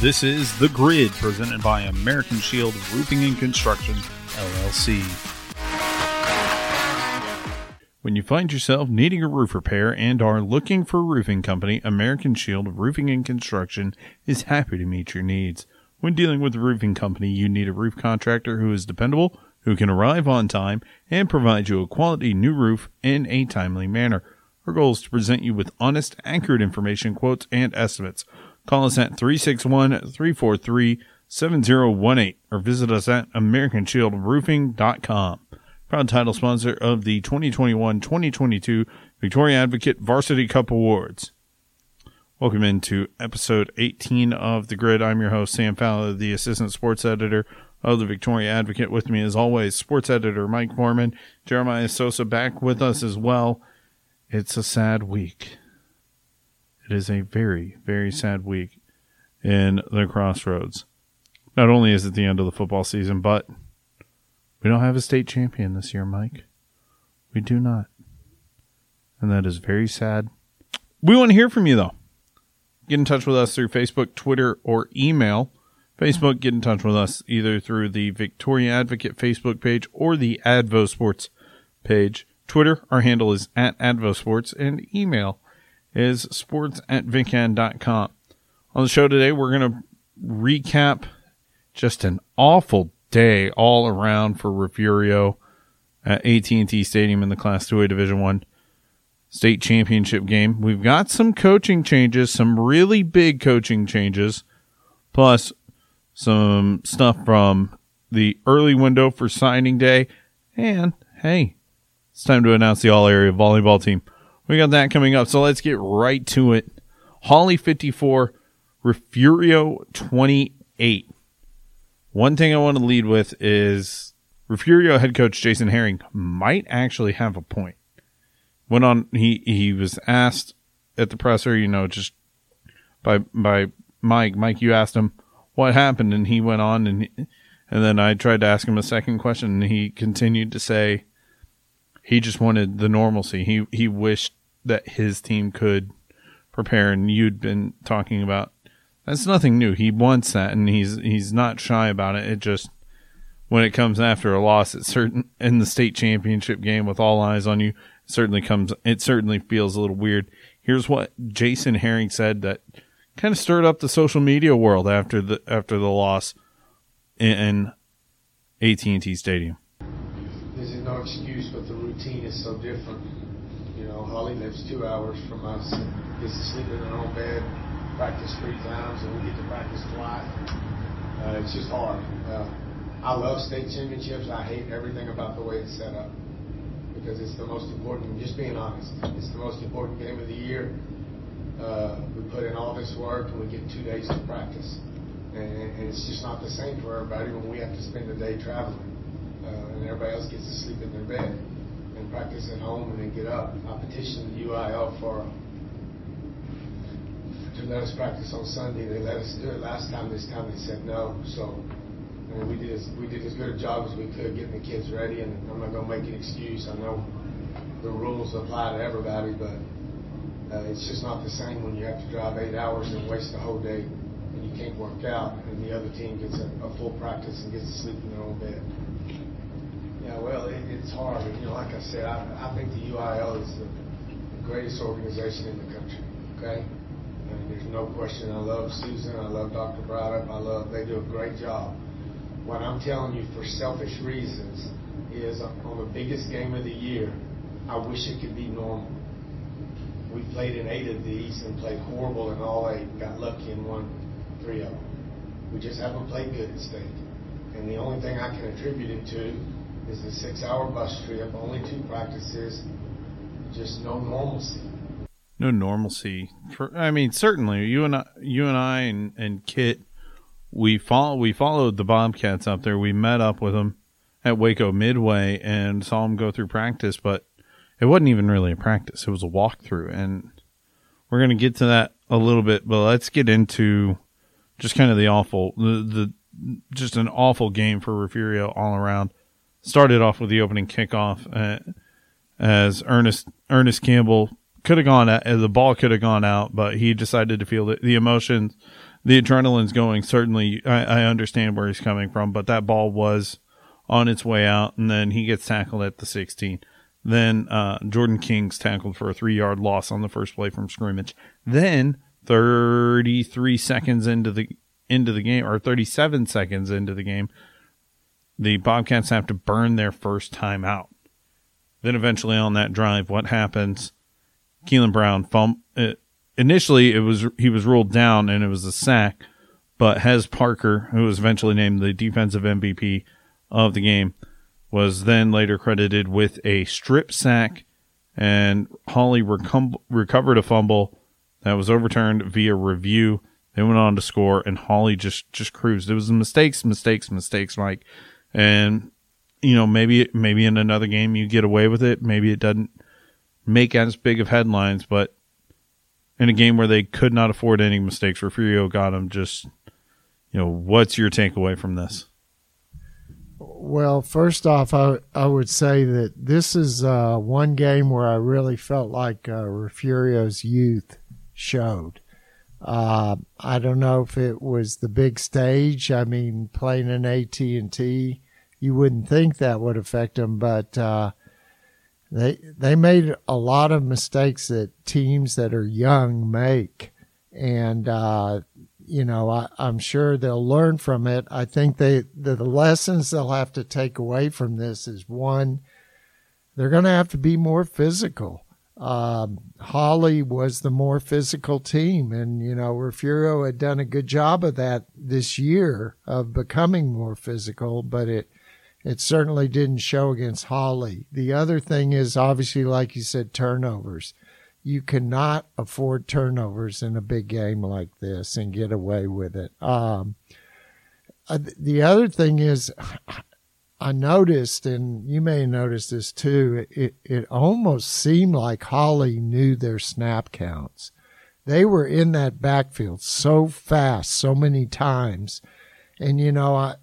This is The Grid, presented by American Shield Roofing and Construction, LLC. When you find yourself needing a roof repair and are looking for a roofing company, American Shield Roofing and Construction is happy to meet your needs. When dealing with a roofing company, you need a roof contractor who is dependable, who can arrive on time, and provide you a quality new roof in a timely manner. Our goal is to present you with honest, accurate information, quotes, and estimates. Call us at 361 343 7018 or visit us at AmericanShieldRoofing.com. Proud title sponsor of the 2021 2022 Victoria Advocate Varsity Cup Awards. Welcome into episode 18 of The Grid. I'm your host, Sam Fowler, the assistant sports editor of the Victoria Advocate. With me, as always, sports editor Mike Foreman, Jeremiah Sosa back with us as well. It's a sad week. It is a very, very sad week in the crossroads. Not only is it the end of the football season, but we don't have a state champion this year, Mike. We do not. And that is very sad. We want to hear from you, though. Get in touch with us through Facebook, Twitter, or email. Facebook, get in touch with us either through the Victoria Advocate Facebook page or the Advo Sports page. Twitter, our handle is at Advo Sports, and email is sports at vicad.com. On the show today, we're going to recap just an awful day all around for Refugio at AT&T Stadium in the Class 2A Division 1 state championship game. We've got some coaching changes, some really big coaching changes, plus some stuff from the early window for signing day. And hey, it's time to announce the all area volleyball team. We got that coming up. So let's get right to it. Hawley 54, Refugio 28. One thing I want to lead with is Refugio head coach Jason Herring might actually have a point. Went on he he was asked at the presser, you know, just by by Mike. Mike, you asked him what happened, and he went on and and then I tried to ask him a second question, and he continued to say he just wanted the normalcy. He he wished that his team could prepare, and you'd been talking about that's nothing new. He wants that, and he's he's not shy about it. It just when it comes after a loss, it's certain in the state championship game with all eyes on you. It certainly comes. It certainly feels a little weird. Here's what Jason Herring said that kind of stirred up the social media world after the after the loss in AT and T Stadium. This is no excuse, but the routine is so different. Hawley lives two hours from us, gets to sleep in her own bed, practice three times, and we get to practice twice. Uh, it's just hard. Uh, I love state championships. I hate everything about the way it's set up because it's the most important. Just being honest, it's the most important game of the year. Uh, we put in all this work and we get two days to practice, and, and it's just not the same for everybody when we have to spend the day traveling, uh, and everybody else gets to sleep in their bed and practice at home and then get up. I petitioned the UIL for to let us practice on Sunday. They let us do it last time. This time they said no. So I mean, we did as, we did as good a job as we could getting the kids ready. And I'm not to make an excuse. I know the rules apply to everybody, but uh, it's just not the same when you have to drive eight hours and waste the whole day and you can't work out, and the other team gets a, a full practice and gets to sleep in their own bed. It's hard. You know, like I said, I, I think the UIL is the, greatest organization in the country. Okay, and there's no question. I love Susan. I love Dr. Braddock. I love. They do a great job. What I'm telling you, for selfish reasons, is uh, on the biggest game of the year, I wish it could be normal. We played in eight of these and played horrible in all eight. Got lucky and won three of them. We just haven't played good at state. And the only thing I can attribute it to is a six-hour bus trip, only two practices, just no normalcy. No normalcy. For I mean, certainly you and I, you and I and, and Kit, we follow we followed the Bobcats up there. We met up with them at Waco Midway and saw them go through practice, but it wasn't even really a practice. It was a walkthrough, and we're gonna get to that a little bit. But let's get into just kind of the awful the, the just an awful game for Refugio all around. Started off with the opening kickoff uh, as Ernest Ernest Campbell could have gone out, the ball could have gone out, but he decided to feel the, the emotions the adrenaline's going. Certainly, I, I understand where he's coming from, but that ball was on its way out, and then he gets tackled at the 16. Then uh, Jordan King's tackled for a three yard loss on the first play from scrimmage. Then 33 seconds into the into the game, or 37 seconds into the game, the Bobcats have to burn their first time out. Then eventually on that drive, what happens? Keelan Brown fum- uh, initially it was he was ruled down and it was a sack, but Hez Parker, who was eventually named the defensive MVP of the game, was then later credited with a strip sack, and Hawley recum- recovered a fumble that was overturned via review. They went on to score, and Hawley just just cruised. It was mistakes, mistakes, mistakes, Mike, and you know maybe maybe in another game you get away with it. Maybe it doesn't make as big of headlines, but in a game where they could not afford any mistakes, Refugio got them. Just you know, what's your takeaway from this? Well, first off, I I would say that this is uh, one game where I really felt like uh, Refugio's youth showed. Uh, I don't know if it was the big stage. I mean, playing in AT and T, you wouldn't think that would affect them, but uh, they they made a lot of mistakes that teams that are young make, and uh, you know I, am sure they'll learn from it. I think they the, the lessons they'll have to take away from this is one, they're going to have to be more physical. Um, Hawley was the more physical team, and you know Refugio had done a good job of that this year of becoming more physical, but it it certainly didn't show against Hawley. The other thing is obviously, like you said, turnovers. You cannot afford turnovers in a big game like this and get away with it. Um, uh, the other thing is, I noticed, and you may notice this too, it, it almost seemed like Hawley knew their snap counts. They were in that backfield so fast, so many times. And, you know, I,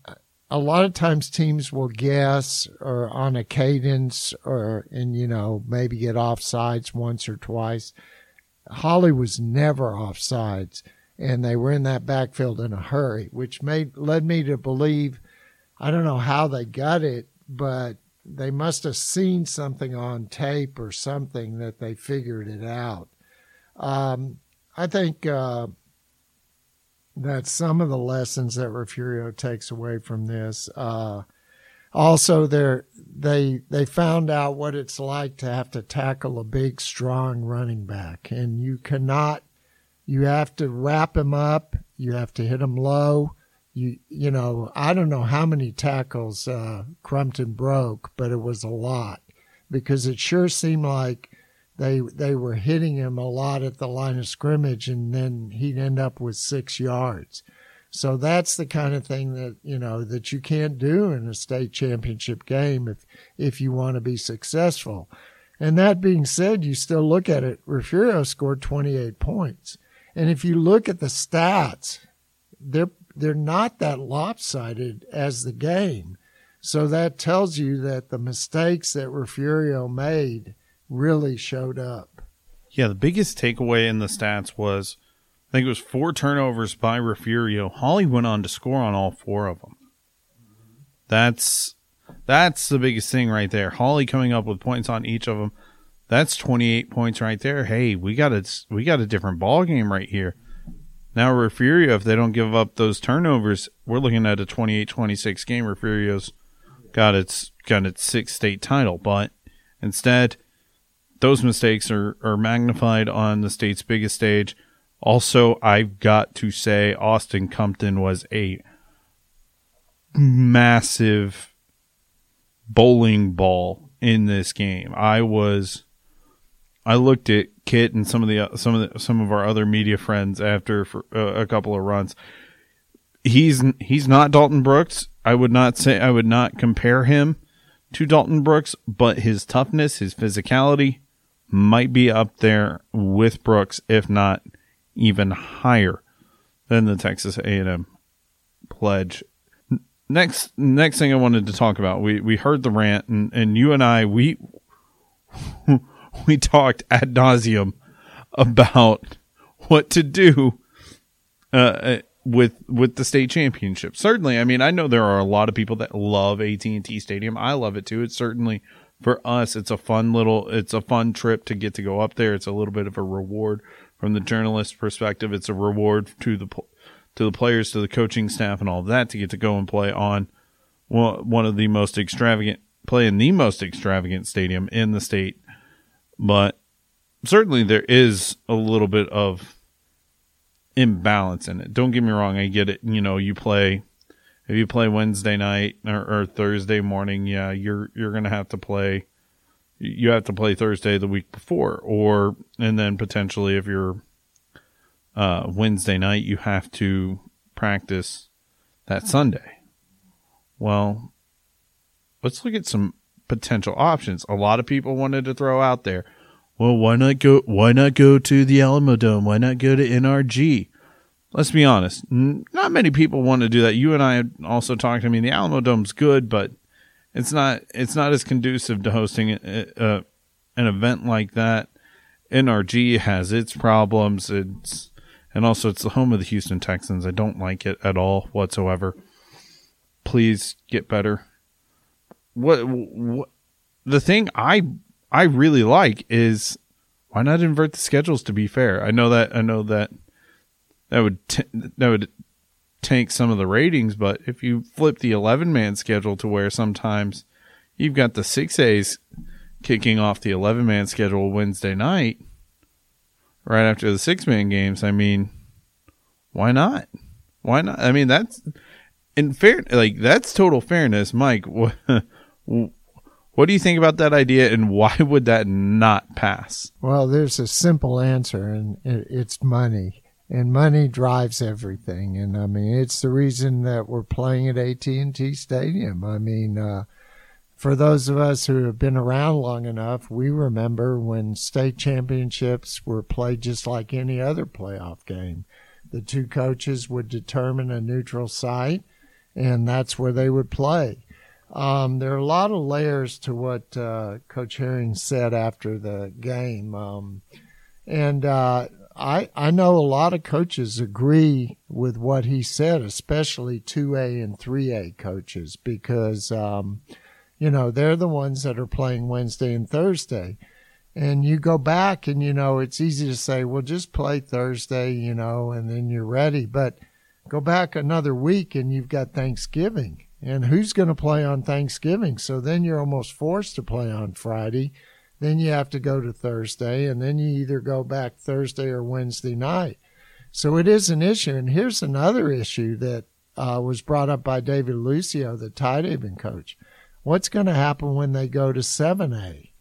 a lot of times teams will guess or on a cadence or and you know maybe get offsides once or twice. Hawley was never offsides, and they were in that backfield in a hurry, which made led me to believe. I don't know how they got it, but they must have seen something on tape or something that they figured it out. Um, I think uh, that some of the lessons that Refugio takes away from this. Uh, also, they they found out what it's like to have to tackle a big, strong running back, and you cannot. You have to wrap him up. You have to hit him low. You you know I don't know how many tackles uh, Crumpton broke, but it was a lot because it sure seemed like they they were hitting him a lot at the line of scrimmage, and then he'd end up with six yards. So that's the kind of thing that you know that you can't do in a state championship game if if you want to be successful. And that being said, you still look at it. Refugio scored 28 points, and if you look at the stats, they're they're not that lopsided as the game. So that tells you that the mistakes that Refugio made really showed up. Yeah, the biggest takeaway in the stats was I think it was four turnovers by Refugio. Hawley went on to score on all four of them. That's that's the biggest thing right there. Hawley coming up with points on each of them. That's 28 points right there. Hey, we got a we got a different ball game right here. Now Refugio, if they don't give up those turnovers, we're looking at a 28-26 game. Refugio's got its got its sixth state title, but instead those mistakes are, are magnified on the state's biggest stage. Also, I've got to say, Austin Compton was a massive bowling ball in this game. I was, I looked at Kit and some of the some of the, some of our other media friends after for, uh, a couple of runs. He's he's not Dalton Brooks. I would not say I would not compare him to Dalton Brooks, but his toughness, his physicality, might be up there with Brooks, if not even higher than the Texas A&M pledge. Next, next thing I wanted to talk about, we, we heard the rant and, and you and I, we, we talked ad nauseum about what to do, uh, with with the state championship. Certainly, I mean, I know there are a lot of people that love AT&T Stadium. I love it too. It's certainly for us, it's a fun little, it's a fun trip to get to go up there. It's a little bit of a reward from the journalist perspective. It's a reward to the to the players, to the coaching staff, and all that to get to go and play on one of the most extravagant, play in the most extravagant stadium in the state. But certainly there is a little bit of imbalance in it. Don't get me wrong, I get it. You know, you play if you play Wednesday night or, or Thursday morning, yeah, you're you're gonna have to play. You have to play Thursday the week before, or and then potentially if you're uh, Wednesday night, you have to practice that Sunday. Well, let's look at some potential options. A lot of people wanted to throw out there. Well, why not go? Why not go to the Alamodome? Why not go to NRG? let's be honest, not many people want to do that. You and I also talked. I mean, the Alamodome's good, but it's not it's not as conducive to hosting a, a, an event like that. NRG has its problems. It's and also it's the home of the Houston Texans. I don't like it at all whatsoever. Please get better. What, what the thing I I really like is why not invert the schedules to be fair? I know that I know that that would t- that would tank some of the ratings. But if you flip the 11 man schedule to where sometimes you've got the 6As kicking off the 11 man schedule Wednesday night, right after the six man games, I mean, why not? Why not? I mean, that's in fair, like, that's total fairness. Mike, what, do you think about that idea and why would that not pass? Well, there's a simple answer, and it's money and money drives everything. And I mean, it's the reason that we're playing at AT&T Stadium. I mean, uh, for those of us who have been around long enough, we remember when state championships were played just like any other playoff game. The two coaches would determine a neutral site, and that's where they would play. Um, there are a lot of layers to what uh, Coach Herring said after the game. Um, and uh, I, I know a lot of coaches agree with what he said, especially 2A and 3A coaches, because, um, you know, they're the ones that are playing Wednesday and Thursday. And you go back and, you know, it's easy to say, well, just play Thursday, you know, and then you're ready. But go back another week and you've got Thanksgiving. And who's going to play on Thanksgiving? So then you're almost forced to play on Friday then you have to go to Thursday, and then you either go back Thursday or Wednesday night. So it is an issue. And here's another issue that uh, was brought up by David Lucio, the Tidehaven coach. What's going to happen when they go to 7A?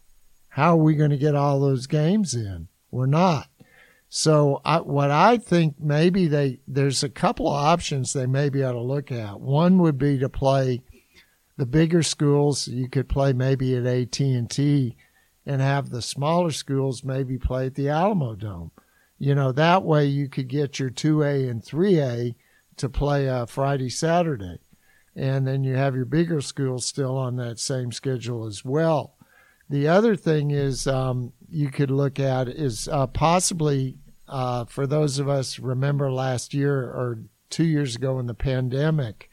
How are we going to get all those games in? We're not. So I, what I think maybe they there's a couple of options they maybe ought to look at. One would be to play the bigger schools. You could play maybe at AT and T and have the smaller schools maybe play at the Alamo Dome. You know, that way you could get your 2A and 3A to play uh, Friday, Saturday. And then you have your bigger schools still on that same schedule as well. The other thing is um, you could look at is uh, possibly uh, for those of us remember last year or two years ago in the pandemic,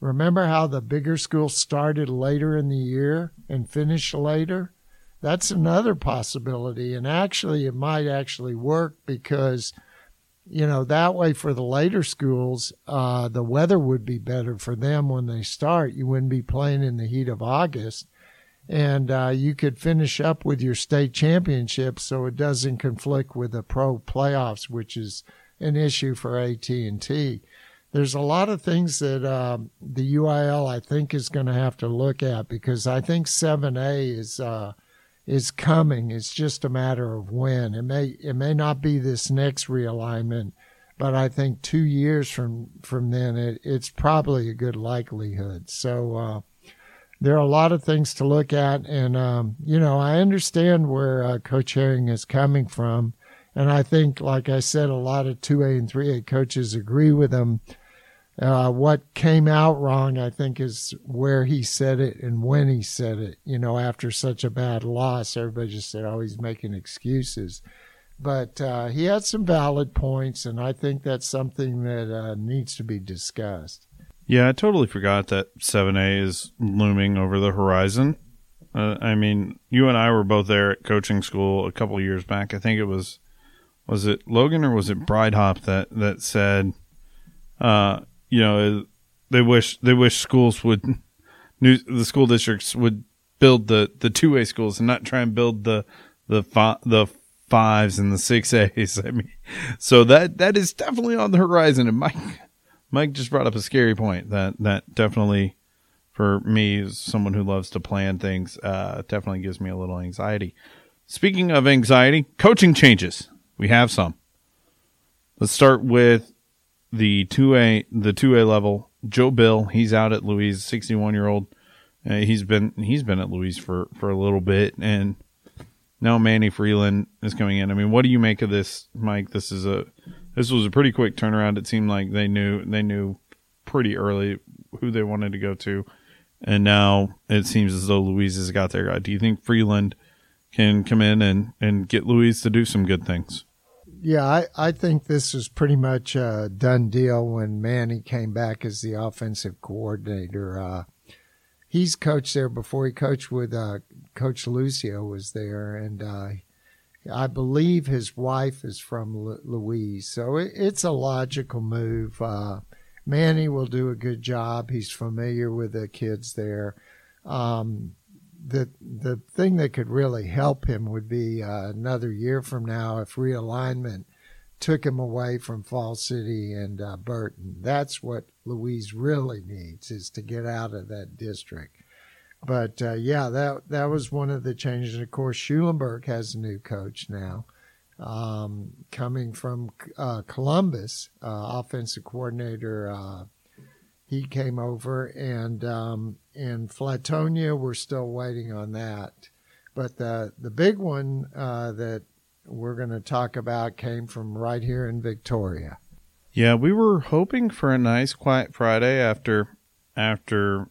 remember how the bigger schools started later in the year and finished later? that's another possibility. And actually, it might actually work because, you know, that way for the later schools, uh, the weather would be better for them when they start. You wouldn't be playing in the heat of August. And uh, you could finish up with your state championship so it doesn't conflict with the pro playoffs, which is an issue for AT&T. There's a lot of things that uh, the UIL I think is going to have to look at because I think 7A is uh, – is coming. It's just a matter of when. It may it may not be this next realignment, but I think two years from from then it, it's probably a good likelihood. So uh, there are a lot of things to look at, and um, you know I understand where uh, Coach Herring is coming from, and I think, like I said, a lot of two A and three A coaches agree with him uh, what came out wrong, I think, is where he said it and when he said it. You know, after such a bad loss, everybody just said, "Oh, he's making excuses." but uh, he had some valid points, and I think that's something that uh, needs to be discussed. Yeah, I totally forgot that 7A is looming over the horizon. Uh, I mean, you and I were both there at coaching school a couple years back. I think it was was it Logan or was it Breithaupt that that said, uh, you know, they wish they wish schools would new the school districts would build the the two way schools and not try and build the the fi- the fives and the six A's. I mean, so that that is definitely on the horizon. And Mike Mike just brought up a scary point that that definitely for me as someone who loves to plan things uh, definitely gives me a little anxiety. Speaking of anxiety, coaching changes. We have some. Let's start with the two A the two A level. Joe Bill, he's out at Louise, sixty one year old. Uh, he's been he's been at Louise for for a little bit, and now Manny Freeland is coming in. I mean, what do you make of this, Mike? This is a this was a pretty quick turnaround. It seemed like they knew they knew pretty early who they wanted to go to, and now it seems as though Louise has got their guy. Do you think Freeland can come in and and get Louise to do some good things? Yeah, I, I think this was pretty much a done deal when Manny came back as the offensive coordinator. Uh, he's coached there before. He coached with uh, Coach Lucio was there, and uh, I believe his wife is from Louise, so it, it's a logical move. Uh, Manny will do a good job. He's familiar with the kids there. Um, the the thing that could really help him would be uh, another year from now if realignment took him away from Fall City and uh, Burton. That's what Louise really needs is to get out of that district. But uh, yeah, that that was one of the changes. And of course, Schulenburg has a new coach now, um, coming from uh, Columbus, uh, offensive coordinator. Uh, he came over, and um, in Flatonia, we're still waiting on that. But the the big one uh, that we're going to talk about came from right here in Victoria. Yeah, we were hoping for a nice quiet Friday after after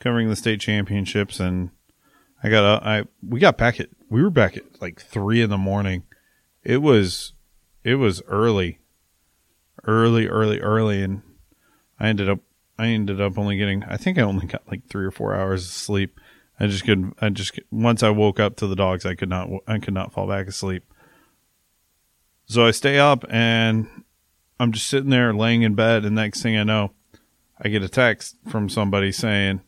covering the state championships, and I got a, I we got back at we were back at like three in the morning. It was it was early, early, early, early, and I ended up I ended up only getting I think I only got like three or four hours of sleep. I just couldn't I just once I woke up to the dogs, I could not I could not fall back asleep. So I stay up and I'm just sitting there laying in bed, and next thing I know, I get a text from somebody saying,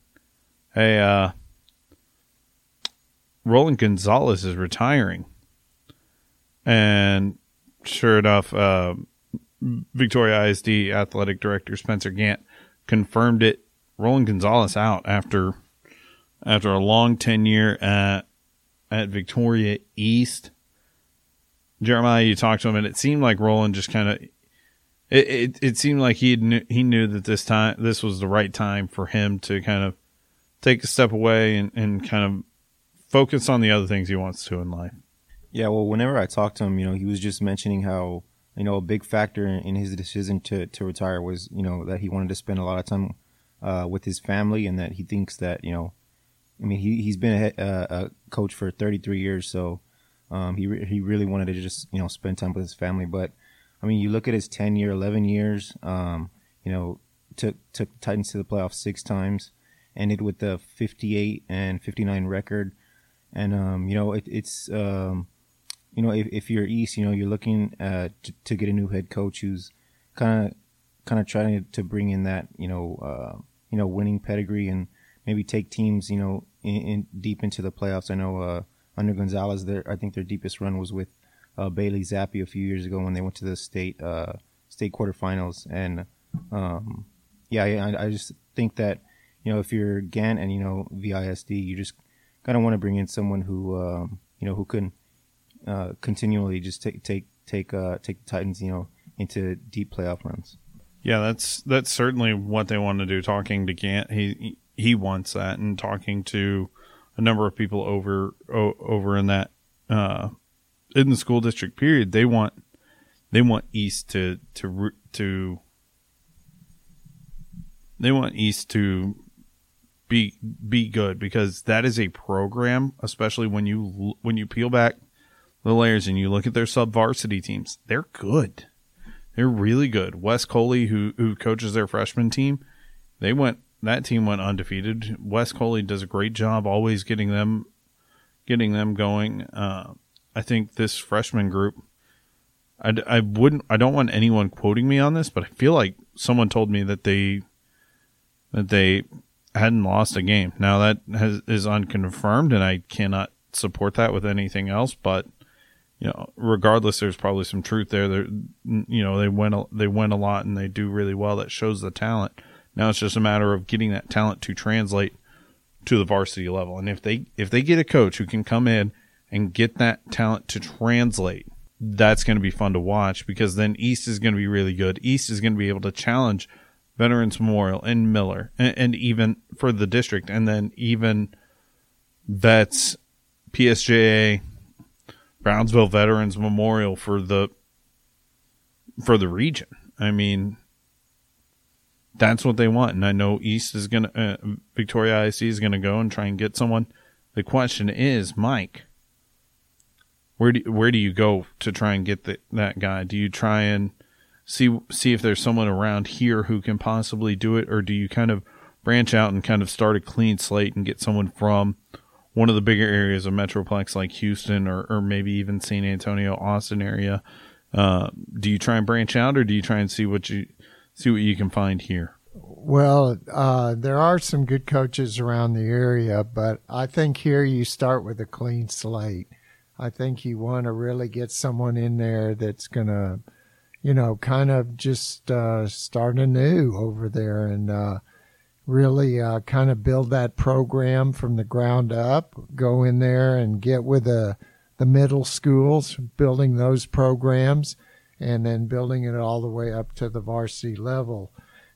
"Hey, uh, Roland Gonzalez is retiring," and sure enough, uh, Victoria ISD athletic director Spencer Gant confirmed it. Roland Gonzalez out after after a long tenure at at Victoria East. Jeremiah, you talked to him, and it seemed like Roland just kind of it, it, it seemed like he knew, he knew that this time this was the right time for him to kind of take a step away and, and kind of focus on the other things he wants to in life. Yeah, well, whenever I talked to him, you know, he was just mentioning how you know a big factor in his decision to to retire was you know that he wanted to spend a lot of time uh, with his family and that he thinks that you know, I mean, he he's been a, a coach for 33 years, so um, he re- he really wanted to just you know spend time with his family, but I mean, you look at his 10 year, 11 years, um, you know, took, took Titans to the playoffs six times, ended with the 58 and 59 record. And, um, you know, it, it's, um, you know, if, if you're East, you know, you're looking uh, to, to get a new head coach who's kind of, kind of trying to bring in that, you know, uh, you know, winning pedigree and maybe take teams, you know, in, in deep into the playoffs. I know, uh, under Gonzalez, their, I think their deepest run was with uh, Bailey Zappe a few years ago when they went to the state uh, state quarterfinals. And um, yeah, I, I, just think that you know if you're Gant and you know VISD, you just kind of want to bring in someone who um, you know who can uh, continually just take take take uh, take the Titans you know into deep playoff runs. Yeah, that's that's certainly what they want to do. Talking to Gant, he he wants that, and talking to a number of people over over in that uh, in the school district period, they want they want East to to to they want East to be be good because that is a program, especially when you when you peel back the layers and you look at their sub varsity teams, they're good. They're really good. Wes Coley, who who coaches their freshman team, they went that team went undefeated. Wes Coley does a great job always getting them getting them going. Uh, I think this freshman group I, I wouldn't I don't want anyone quoting me on this, but I feel like someone told me that they that they hadn't lost a game. Now that has, is unconfirmed, and I cannot support that with anything else. But you know, regardless, there's probably some truth there. You know, they win a, they win a lot and they do really well. That shows the talent. Now it's just a matter of getting that talent to translate to the varsity level. And if they if they get a coach who can come in and get that talent to translate that's going to be fun to watch because then East is going to be really good. East is going to be able to challenge Veterans Memorial and Miller and, and even for the district and then even Vets, PSJA, Brownsville Veterans Memorial for the for the region. I mean, that's what they want, and I know East is gonna uh, Victoria IC is gonna go and try and get someone. The question is, Mike, where do where do you go to try and get the, that guy? Do you try and see see if there's someone around here who can possibly do it, or do you kind of branch out and kind of start a clean slate and get someone from one of the bigger areas of Metroplex like Houston or, or maybe even San Antonio, Austin area? Uh, do you try and branch out, or do you try and see what you see what you can find here? Well, uh, there are some good coaches around the area, but I think here you start with a clean slate. I think you want to really get someone in there that's going to, you know, kind of just uh, start anew over there and uh, really uh, kind of build that program from the ground up. Go in there and get with the the middle schools, building those programs, and then building it all the way up to the varsity level.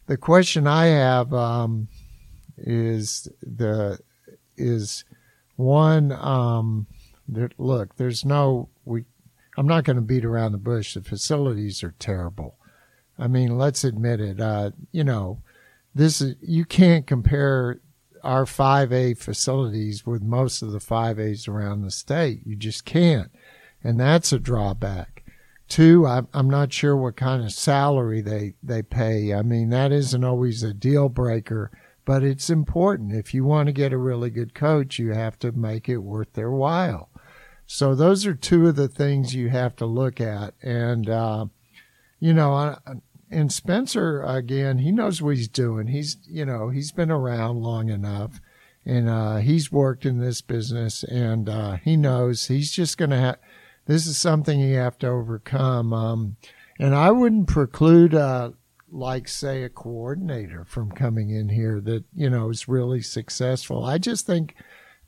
The question I have um, is the is one. Um, there, look, there's no we. I'm not going to beat around the bush. The facilities are terrible. I mean, let's admit it. Uh, you know, this is you can't compare our 5A facilities with most of the 5As around the state. You just can't, and that's a drawback. Two, I'm, I'm not sure what kind of salary they they pay. I mean, that isn't always a deal breaker, but it's important. If you want to get a really good coach, you have to make it worth their while. So those are two of the things you have to look at. And, uh, you know, and Spencer, again, he knows what he's doing. He's, you know, he's been around long enough and, uh, he's worked in this business and, uh, he knows he's just going to have, this is something you have to overcome. Um, and I wouldn't preclude, uh, like say a coordinator from coming in here that, you know, is really successful. I just think,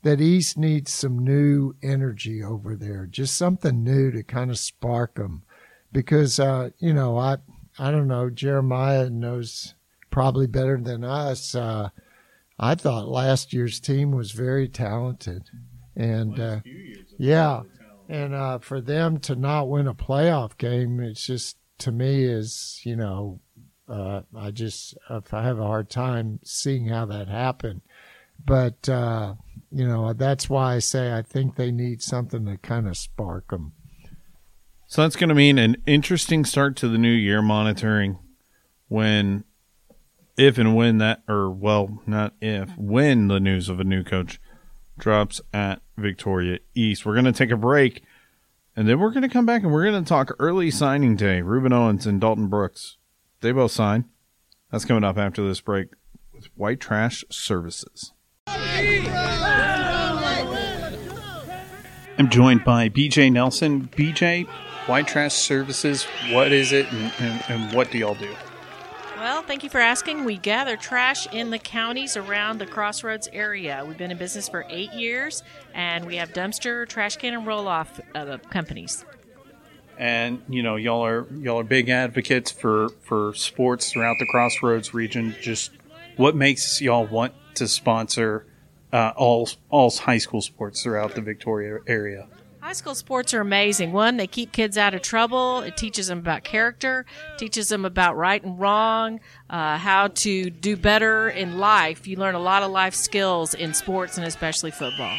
that East needs some new energy over there, just something new to kind of spark them. Because, uh, you know, I, I don't know, Jeremiah knows probably better than us. Uh, I thought last year's team was very talented. And, uh, yeah. And uh, for them to not win a playoff game, it's just, to me, is, you know, uh, I just, I have a hard time seeing how that happened. But, uh, you know, that's why I say I think they need something to kind of spark them. So that's going to mean an interesting start to the new year monitoring when, if and when that, or well, not if, when the news of a new coach drops at Victoria East. We're going to take a break and then we're going to come back and we're going to talk early signing day. Rueben Owens and Dalton Brooks, they both sign. That's coming up after this break with White Trash Services. I'm joined by BJ Nelson. BJ, White Trash Services, what is it and, and, and, what do y'all do? Well, thank you for asking. We gather trash in the counties around the Crossroads area. We've been in business for eight years, and we have dumpster, trash can, and roll off uh, companies. And you know, y'all are y'all are big advocates for for sports throughout the Crossroads region. Just what makes y'all want to sponsor uh, all all high school sports throughout the Victoria area. High school sports are amazing. One, they keep kids out of trouble. It teaches them about character, teaches them about right and wrong, uh, how to do better in life. You learn a lot of life skills in sports and especially football.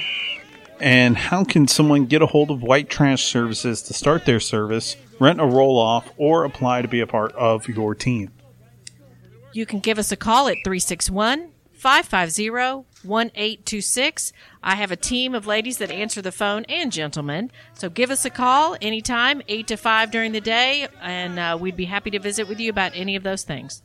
And how can someone get a hold of White Trash Services to start their service, rent a roll off, or apply to be a part of your team? You can give us a call at 361 550 1826. I have a team of ladies that answer the phone and gentlemen. So give us a call anytime, 8 to 5 during the day, and uh, we'd be happy to visit with you about any of those things.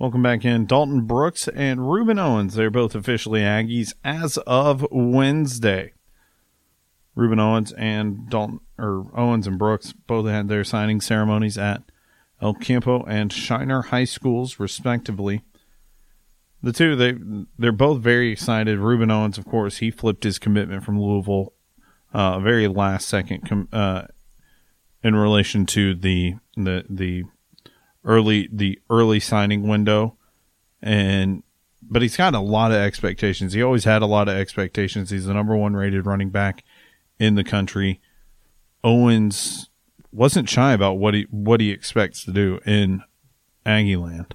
Welcome back in. Dalton Brooks and Rueben Owens. They're both officially Aggies as of Wednesday. Rueben Owens and Dalton or Owens and Brooks both had their signing ceremonies at El Campo and Shiner High Schools, respectively. The two they they're both very excited. Rueben Owens, of course, he flipped his commitment from Louisville, uh, very last second, com- uh, in relation to the the the early the early signing window, and but he's got a lot of expectations. He always had a lot of expectations. He's the number one rated running back in the country. Owens wasn't shy about what he what he expects to do in Aggie land.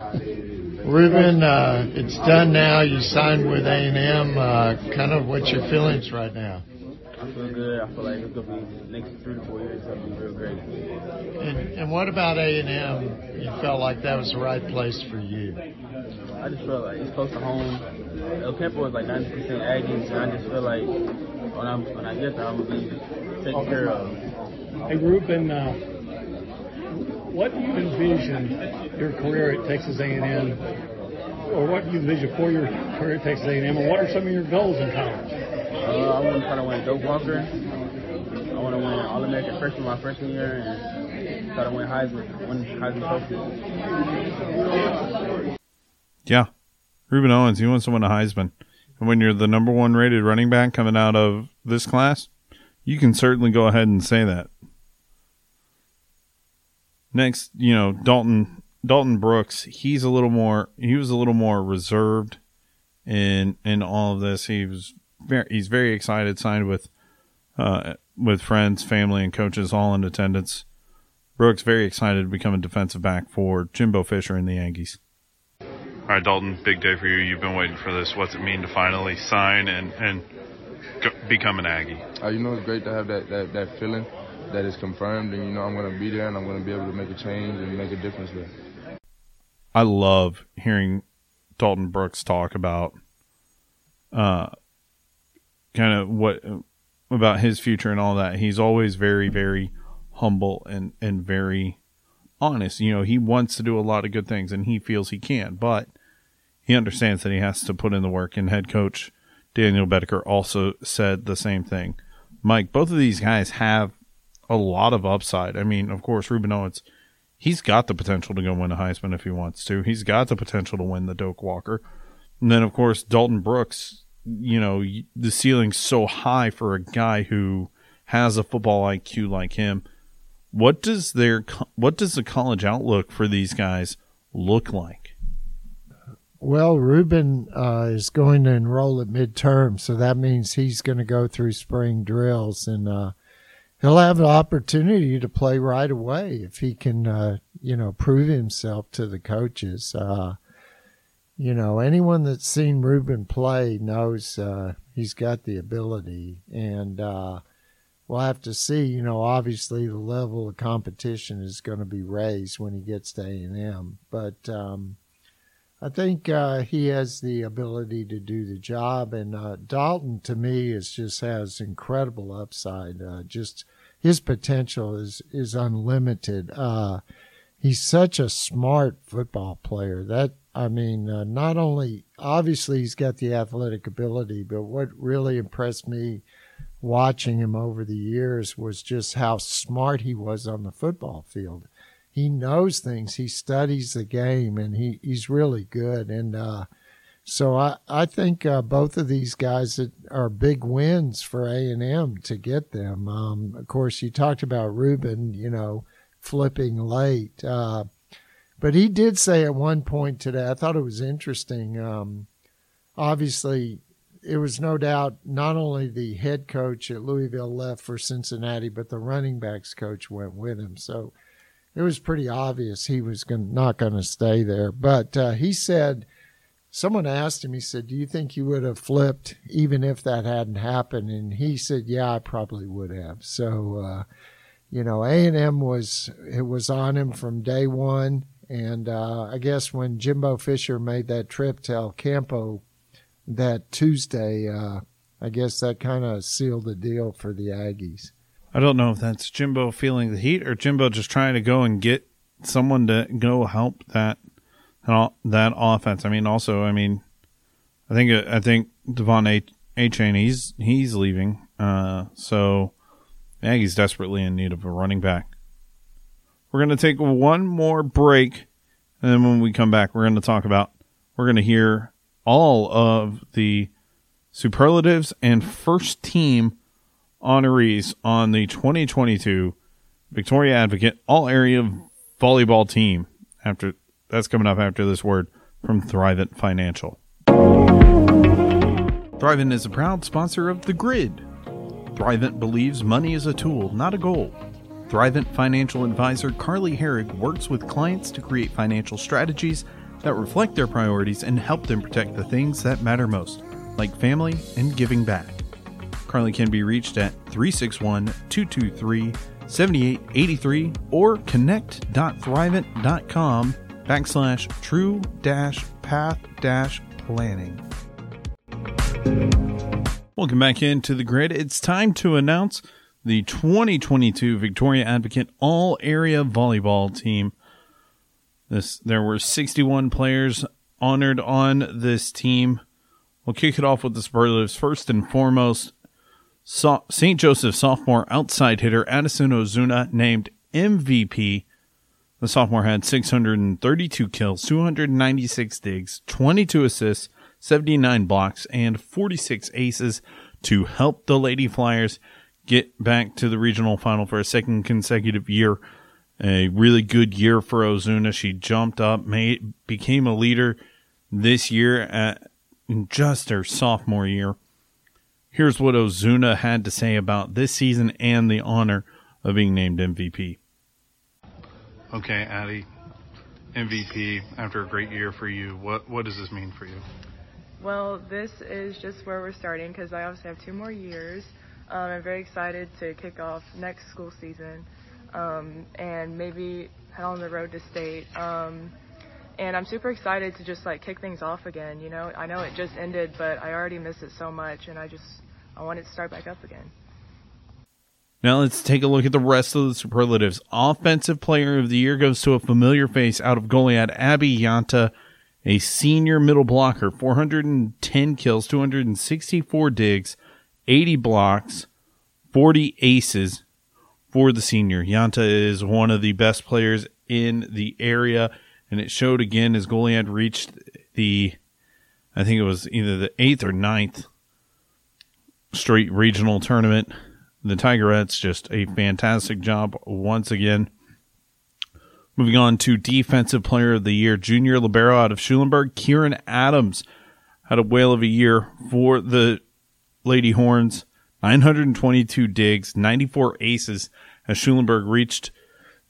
Rueben, uh, it's done now. You signed with A&M. Uh, kind of what's your feelings right now? I feel good. I feel like it's gonna be next three to four years. It's gonna be real great. And, and what about A&M? You felt like that was the right place for you. I just felt like it's close to home. El Campo is like 90% Aggies, and I just feel like when I'm when I get there, I'm gonna be taken care of. Hey, Rueben, uh, what do you envision your career at Texas A&M, or what do you envision for your career at Texas A&M, and what are some of your goals in college? Uh, I want to try to win Doak Walker. I want to win All American Freshman my freshman year, and try to win Heisman, win Heisman Trophy. Yeah, Rueben Owens, he wants to win a Heisman, and when you're the number one rated running back coming out of this class, you can certainly go ahead and say that. Next, you know Dalton Dalton Brooks, he's a little more he was a little more reserved in in all of this. He was very, he's very excited, signed with uh, with friends, family, and coaches all in attendance. Brooks very excited to become a defensive back for Jimbo Fisher and the Aggies. All right, Dalton, big day for you. You've been waiting for this. What's it mean to finally sign and and go, become an Aggie? Uh, you know, it's great to have that, that, that feeling that is confirmed, and you know, I'm going to be there and I'm going to be able to make a change and make a difference there. I love hearing Dalton Brooks talk about uh kind of what about his future and all that. He's always very very humble and and very honest. You know, he wants to do a lot of good things and he feels he can, but he understands that he has to put in the work and head coach Daniel Bedeker also said the same thing. Mike, both of these guys have a lot of upside. I mean, of course, Rueben Owens he's got the potential to go win a Heisman if he wants to. He's got the potential to win the Doak Walker. And then, of course, Dalton Brooks, you know, the ceiling's so high for a guy who has a football IQ like him. What does their what does the college outlook for these guys look like? Well, Rueben uh, is going to enroll at midterm, so that means he's going to go through spring drills and uh, he'll have an opportunity to play right away if he can, uh, you know, prove himself to the coaches. Uh, you know, anyone that's seen Rueben play knows uh, he's got the ability, and uh, we'll have to see. You know, obviously the level of competition is going to be raised when he gets to A and M, but. Um, I think uh, he has the ability to do the job, and uh, Dalton to me is just has incredible upside. Uh, just his potential is is unlimited. Uh, he's such a smart football player. That I mean, uh, not only obviously he's got the athletic ability, but what really impressed me watching him over the years was just how smart he was on the football field he knows things. He studies the game, and he, he's really good. And uh, so I I think uh, both of these guys are big wins for A and M to get them. Um, of course, you talked about Rueben, you know, flipping late, uh, but he did say at one point today. I thought it was interesting. Um, obviously, it was no doubt not only the head coach at Louisville left for Cincinnati, but the running backs coach went with him. So it was pretty obvious he was gonna, not going to stay there. But uh, he said, someone asked him, he said, "Do you think you would have flipped even if that hadn't happened?" And he said, "Yeah, I probably would have." So, uh, you know, A and M was it was on him from day one, and uh, I guess when Jimbo Fisher made that trip to El Campo that Tuesday, uh, I guess that kind of sealed the deal for the Aggies. I don't know if that's Jimbo feeling the heat or Jimbo just trying to go and get someone to go help that that offense. I mean, also, I mean, I think I think Devon A. Achane he's he's leaving, uh, so Aggies desperately in need of a running back. We're going to take one more break, and then when we come back, we're going to talk about we're going to hear all of the superlatives and first team honorees on the 2022 Victoria Advocate All Area Volleyball Team. After that's coming up after this word from Thrivent Financial. Thrivent is a proud sponsor of The Grid. Thrivent believes money is a tool, not a goal. Thrivent financial advisor Carly Herrig works with clients to create financial strategies that reflect their priorities and help them protect the things that matter most, like family and giving back. Carly can be reached at 361 223 7883 or connect.thrivent.com backslash true dash path dash planning. Welcome back into the grid. It's time to announce the 2022 Victoria Advocate All Area Volleyball Team. This there were 61 players honored on this team. We'll kick it off with the superlatives. First and foremost, St. Joseph sophomore outside hitter Addison Ozuna named MVP. The sophomore had 632 kills, 296 digs, 22 assists, 79 blocks, and 46 aces to help the Lady Flyers get back to the regional final for a second consecutive year. A really good year for Ozuna. She jumped up, made became a leader this year at in just her sophomore year. Here's what Ozuna had to say about this season and the honor of being named MVP. Okay, Addie, MVP after a great year for you. What what does this mean for you? Well, this is just where we're starting because I obviously have two more years. Um, I'm very excited to kick off next school season um, and maybe head on the road to state. Um, and I'm super excited to just like kick things off again. You know, I know it just ended, but I already miss it so much, and I just I want it to start back up again. Now let's take a look at the rest of the superlatives. Offensive Player of the Year goes to a familiar face out of Goliad, Abby Yanta, a senior middle blocker, 410 kills, 264 digs, 80 blocks, 40 aces for the senior. Yanta is one of the best players in the area, and it showed again as Goliad reached the, I think it was either the eighth or ninth straight regional tournament. The Tigerettes just a fantastic job once again. Moving on to Defensive Player of the Year, Junior Libero out of Schulenburg, Kieran Adams had a whale of a year for the Lady Horns. 922 digs, 94 aces as Schulenburg reached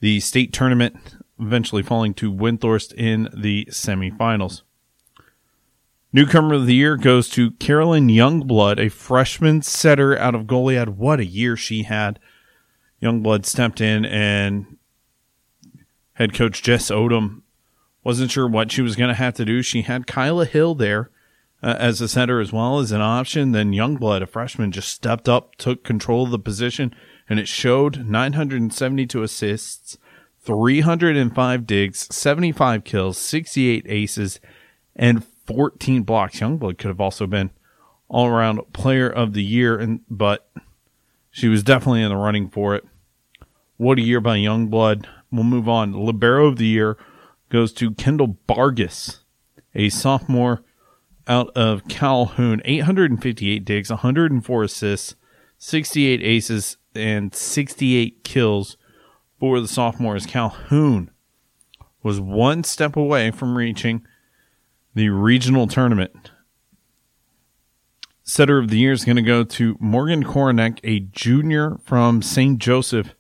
the state tournament, eventually falling to Windthorst in the semifinals. Newcomer of the year goes to Carolyn Youngblood, a freshman setter out of Goliad. What a year she had. Youngblood stepped in and head coach Jess Odom wasn't sure what she was going to have to do. She had Kyla Hill there uh, as a setter as well as an option. Then Youngblood, a freshman, just stepped up, took control of the position, and it showed 972 assists, 305 digs, 75 kills, 68 aces, and 14 blocks. Youngblood could have also been all around player of the year, and but she was definitely in the running for it. What a year by Youngblood. We'll move on. Libero of the year goes to Kendall Vargas, a sophomore out of Calhoun. 858 digs, 104 assists, 68 aces, and 68 kills for the sophomores. Calhoun was one step away from reaching the regional tournament. Setter of the year is going to go to Morgan Koronek, a junior from St. Joseph.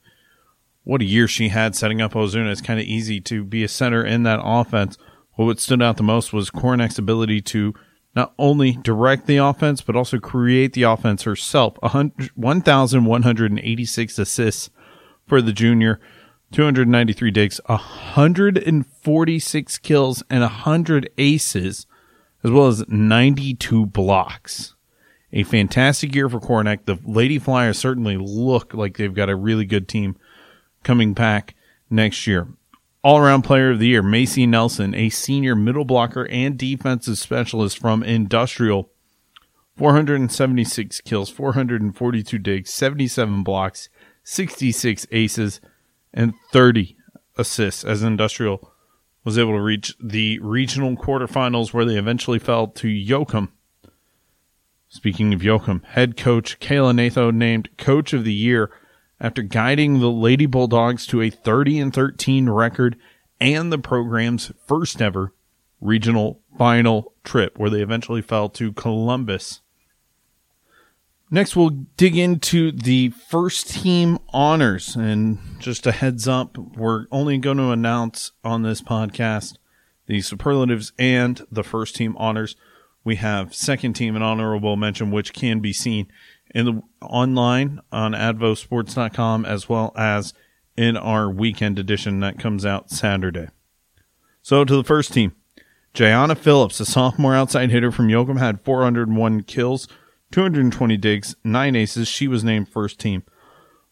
what a year she had setting up Ozuna. It's kind of easy to be a setter in that offense. Well, what stood out the most was Kornak's ability to not only direct the offense, but also create the offense herself. 1,186 assists for the junior, 293 digs, 146 kills, and 100 aces, as well as 92 blocks. A fantastic year for Kornak. The Lady Flyers certainly look like they've got a really good team coming back next year. All around player of the year, Macy Nelson, a senior middle blocker and defensive specialist from Industrial. 476 kills, 442 digs, 77 blocks, 66 aces, and 30 assists as Industrial was able to reach the regional quarterfinals where they eventually fell to Yoakum. Speaking of Yoakum, head coach Kayla Natho named coach of the year after guiding the Lady Bulldogs to a 30 and 13 record and the program's first ever regional final trip where they eventually fell to Columbus. Next, we'll dig into the first team honors. And just a heads up, we're only going to announce on this podcast the superlatives and the first team honors. We have second team and honorable mention, which can be seen in the online on advosports.com as well as in our weekend edition that comes out Saturday. So to the first team. Jayana Phillips, a sophomore outside hitter from Yoakum, had 401 kills, 220 digs, 9 aces. She was named first team.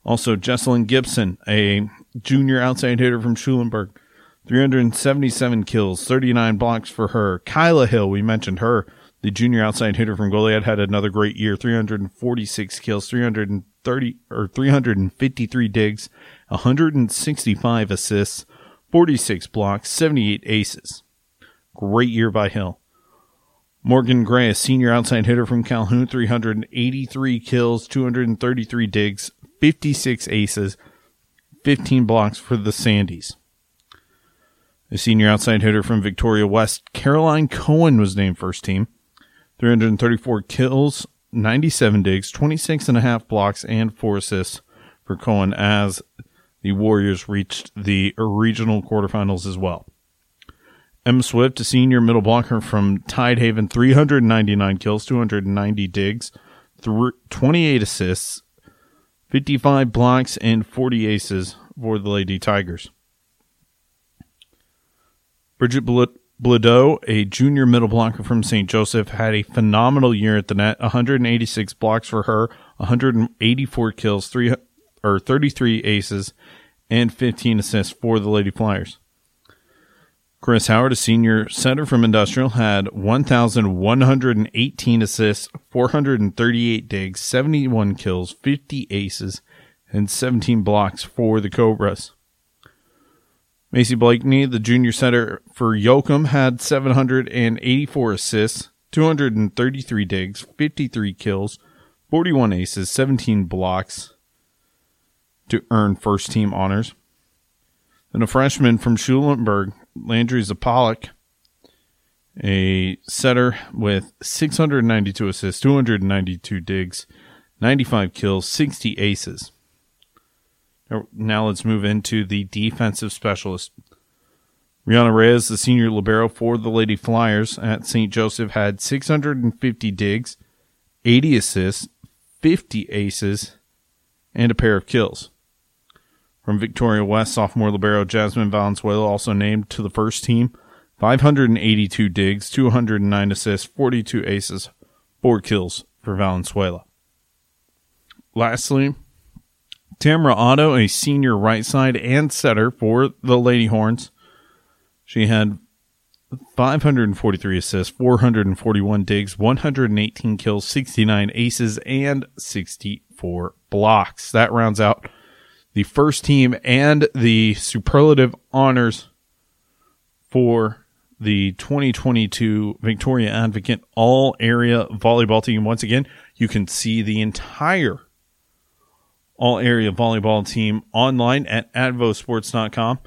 Also, Jesselyn Gibson, a junior outside hitter from Schulenburg, 377 kills, 39 blocks for her. Kyla Hill, we mentioned her, the junior outside hitter from Goliad, had another great year, 346 kills, 330 or 353 digs, 165 assists, 46 blocks, 78 aces. Great year by Hill. Morgan Gray, a senior outside hitter from Calhoun, 383 kills, 233 digs, 56 aces, 15 blocks for the Sandies. A senior outside hitter from Victoria West, Caroline Cohen was named first team. 334 kills, 97 digs, 26 and a half blocks, and four assists for Cohen as the Warriors reached the regional quarterfinals as well. Emma Swift, a senior middle blocker from Tidehaven, 399 kills, 290 digs, 28 assists, 55 blocks, and 40 aces for the Lady Tigers. Bridget Bladeau, a junior middle blocker from St. Joseph, had a phenomenal year at the net. 186 blocks for her, 184 kills, three or 33 aces, and 15 assists for the Lady Flyers. Chris Howard, a senior setter from Industrial, had 1,118 assists, 438 digs, 71 kills, 50 aces, and 17 blocks for the Cobras. Macy Blakeney, the junior setter for Yoakum, had 784 assists, 233 digs, 53 kills, 41 aces, 17 blocks to earn first team honors. And a freshman from Schulenburg, Landry Zapolak, a setter with 692 assists, 292 digs, 95 kills, 60 aces. Now let's move into the defensive specialist. Rihanna Reyes, the senior libero for the Lady Flyers at St. Joseph, had 650 digs, 80 assists, 50 aces, and a pair of kills. From Victoria West, sophomore libero Jasmine Valenzuela also named to the first team. 582 digs, 209 assists, 42 aces, 4 kills for Valenzuela. Lastly, Tamara Otto, a senior right side and setter for the Lady Horns. She had 543 assists, 441 digs, 118 kills, 69 aces, and 64 blocks. That rounds out the first team and the superlative honors for the 2022 Victoria Advocate All Area Volleyball Team. Once again, you can see the entire All Area Volleyball Team online at advosports.com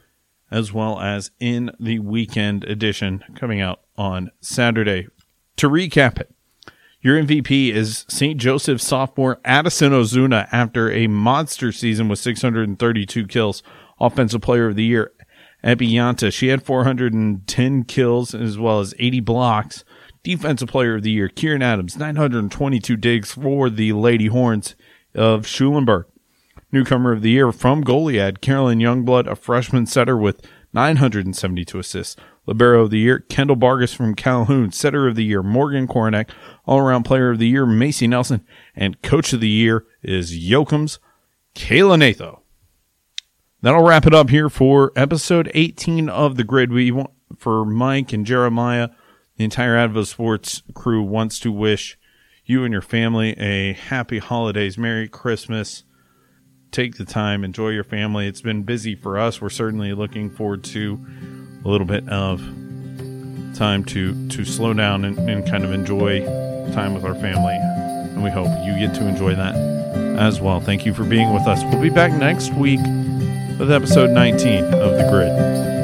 as well as in the weekend edition coming out on Saturday. To recap it, Your MVP is St. Joseph sophomore Addison Ozuna after a monster season with 632 kills. Offensive Player of the Year, Abby Yanta. She had 410 kills as well as 80 blocks. Defensive Player of the Year, Kieran Adams, 922 digs for the Lady Horns of Schulenburg. Newcomer of the Year from Goliad, Carolyn Youngblood, a freshman setter with 972 assists. Libero of the Year, Kendall Vargas from Calhoun. Setter of the Year, Morgan Koronek. All around Player of the Year, Macy Nelson. And Coach of the Year is Yoakum's Kayla Natho. That'll wrap it up here for episode 18 of The Grid. We want, for Mike and Jeremiah, the entire Advo Sports crew wants to wish you and your family a happy holidays, Merry Christmas. Take the time, enjoy your family. It's been busy for us. We're certainly looking forward to a little bit of time to to slow down and, and kind of enjoy time with our family. And we hope you get to enjoy that as well. Thank you for being with us. We'll be back next week with episode 19 of The Grid.